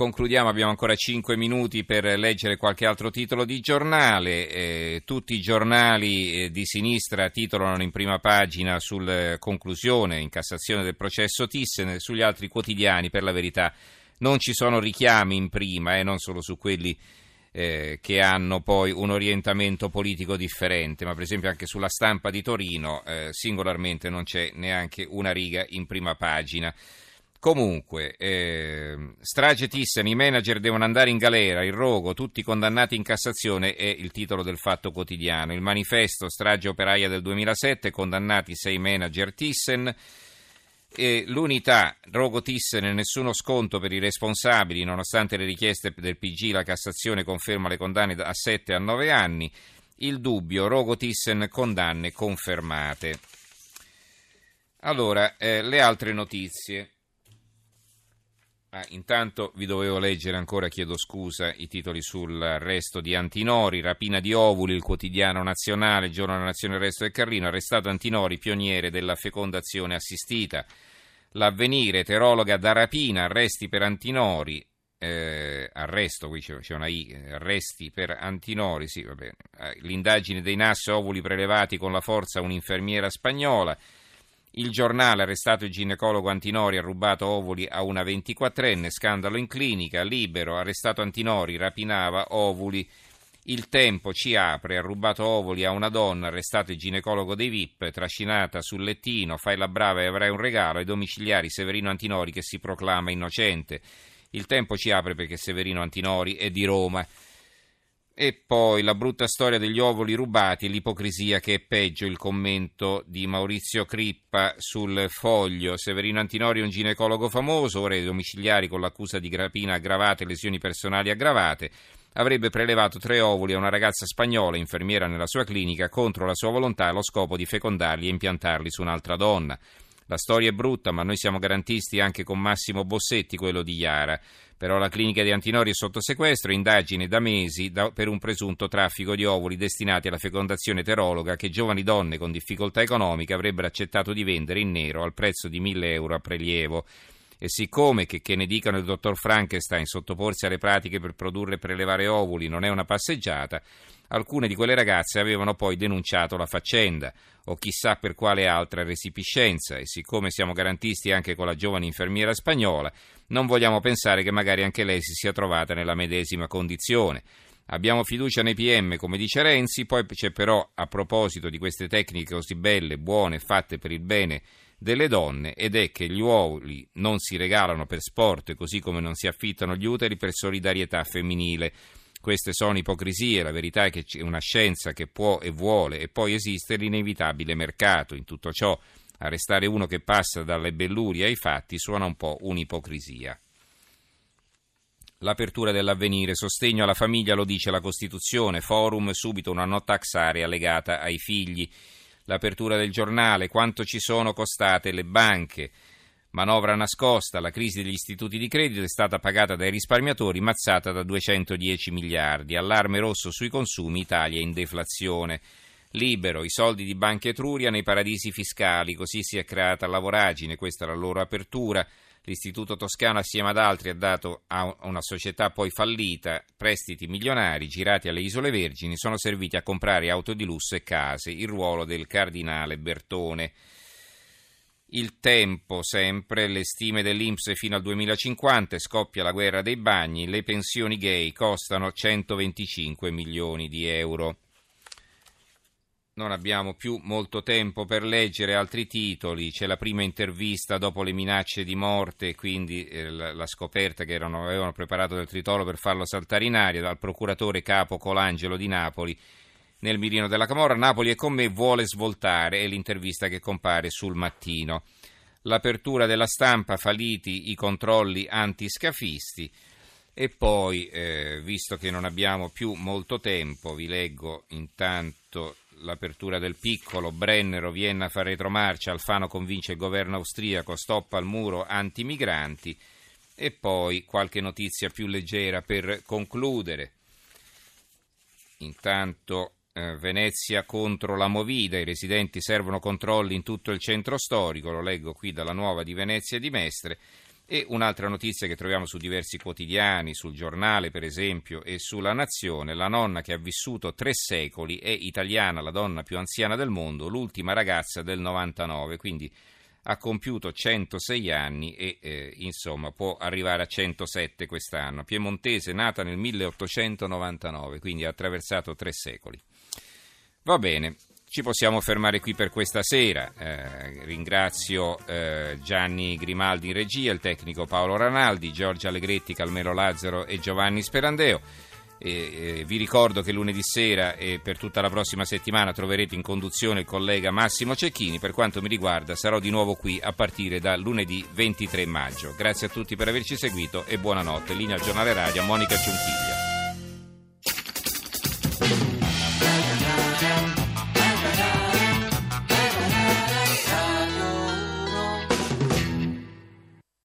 Concludiamo, abbiamo ancora 5 minuti per leggere qualche altro titolo di giornale. Eh, tutti i giornali eh, di sinistra titolano in prima pagina sulla conclusione in Cassazione del processo Thyssen, sugli altri quotidiani per la verità non ci sono richiami in prima, eh, non solo su quelli eh, che hanno poi un orientamento politico differente, ma per esempio anche sulla stampa di Torino eh, singolarmente non c'è neanche una riga in prima pagina. Comunque, eh, strage Thyssen, i manager devono andare in galera, il rogo, tutti condannati in Cassazione è il titolo del Fatto Quotidiano. Il manifesto, strage operaia del 2007, condannati sei manager Thyssen. E l'unità, rogo Thyssen e nessuno sconto per i responsabili, nonostante le richieste del PG, la Cassazione conferma le condanne a 7 a 9 anni. Il dubbio, rogo Thyssen, condanne confermate. Allora, eh, le altre notizie. Ah, intanto vi dovevo leggere ancora, chiedo scusa, i titoli sull'arresto di Antinori, rapina di ovuli, il quotidiano nazionale, giorno della nazione, arresto del Carlino, arrestato Antinori, pioniere della fecondazione assistita. L'avvenire, eterologa da rapina, arresti per Antinori, eh, arresto, qui c'è, c'è, una I, eh, arresti per Antinori, sì, va bene. Eh, l'indagine dei NAS, ovuli prelevati con la forza un'infermiera spagnola. Il giornale, arrestato il ginecologo Antinori, ha rubato ovuli a una 24enne, scandalo in clinica, libero, arrestato Antinori, rapinava ovuli. Il tempo ci apre, ha rubato ovuli a una donna, arrestato il ginecologo dei VIP, trascinata sul lettino, fai la brava e avrai un regalo, ai domiciliari Severino Antinori che si proclama innocente. Il tempo ci apre perché Severino Antinori è di Roma. E poi la brutta storia degli ovuli rubati l'ipocrisia che è peggio, il commento di Maurizio Crippa sul foglio. Severino Antinori è un ginecologo famoso, ora ai domiciliari con l'accusa di rapina aggravata e lesioni personali aggravate. Avrebbe prelevato tre ovuli a una ragazza spagnola, infermiera nella sua clinica, contro la sua volontà allo scopo di fecondarli e impiantarli su un'altra donna. La storia è brutta, ma noi siamo garantisti anche con Massimo Bossetti, quello di Iara. Però la clinica di Antinori è sotto sequestro, indagine da mesi da, per un presunto traffico di ovuli destinati alla fecondazione eterologa che giovani donne con difficoltà economiche avrebbero accettato di vendere in nero al prezzo di 1000 euro a prelievo. E siccome che, che ne dicano il dottor Frankenstein sottoporsi alle pratiche per produrre e prelevare ovuli non è una passeggiata, alcune di quelle ragazze avevano poi denunciato la faccenda, o chissà per quale altra resipiscenza, e siccome siamo garantisti anche con la giovane infermiera spagnola, non vogliamo pensare che magari anche lei si sia trovata nella medesima condizione. Abbiamo fiducia nei PM, come dice Renzi, poi c'è però, a proposito di queste tecniche così belle, buone, fatte per il bene delle donne, ed è che gli uomini non si regalano per sport, così come non si affittano gli uteri per solidarietà femminile. Queste sono ipocrisie, la verità è che c'è una scienza che può e vuole, e poi esiste l'inevitabile mercato. In tutto ciò Arrestare uno che passa dalle bellurie ai fatti suona un po' un'ipocrisia. L'apertura dell'avvenire, sostegno alla famiglia lo dice la Costituzione, forum subito una no tax area legata ai figli. L'apertura del giornale, quanto ci sono costate le banche. Manovra nascosta, la crisi degli istituti di credito è stata pagata dai risparmiatori, mazzata da 210 miliardi. Allarme rosso sui consumi, Italia in deflazione. Libero, i soldi di Banca Etruria nei paradisi fiscali, così si è creata la voragine, questa è la loro apertura. L'Istituto Toscano assieme ad altri ha dato a una società poi fallita prestiti milionari girati alle Isole Vergini, sono serviti a comprare auto di lusso e case, il ruolo del cardinale Bertone. Il tempo sempre, le stime dell'Inps fino al 2050, scoppia la guerra dei bagni, le pensioni gay costano 125 milioni di euro non abbiamo più molto tempo per leggere altri titoli, c'è la prima intervista dopo le minacce di morte, quindi eh, la, la, scoperta che erano, avevano preparato del tritolo per farlo saltare in aria dal procuratore capo Colangelo di Napoli nel mirino della Camorra. Napoli è con me, vuole svoltare, è l'intervista che compare sul mattino. L'apertura della stampa, faliti i controlli antiscafisti. E poi, eh, visto che non abbiamo più molto tempo, vi leggo intanto l'apertura del piccolo, Brennero, Vienna fa retromarcia, Alfano convince il governo austriaco, stoppa al muro anti-migranti e poi qualche notizia più leggera per concludere. Intanto eh, Venezia contro la Movida, i residenti servono controlli in tutto il centro storico, lo leggo qui dalla nuova di Venezia di Mestre E un'altra notizia che troviamo su diversi quotidiani, sul giornale per esempio e sulla Nazione, la nonna che ha vissuto tre secoli è italiana, la donna più anziana del mondo, l'ultima ragazza del 99, quindi ha compiuto 106 anni e eh, insomma può arrivare a 107 quest'anno. Piemontese, nata nel 1899, quindi ha attraversato tre secoli. Va bene, ci possiamo fermare qui per questa sera. Eh, ringrazio eh, Gianni Grimaldi in regia, il tecnico Paolo Ranaldi, Giorgio Allegretti, Calmelo Lazzaro e Giovanni Sperandeo. Eh, vi ricordo che lunedì sera e per tutta la prossima settimana troverete in conduzione il collega Massimo Cecchini. Per quanto mi riguarda sarò di nuovo qui a partire da lunedì 23 maggio. Grazie a tutti per averci seguito e buonanotte. Linea al giornale radio Monica Ciunchiglia.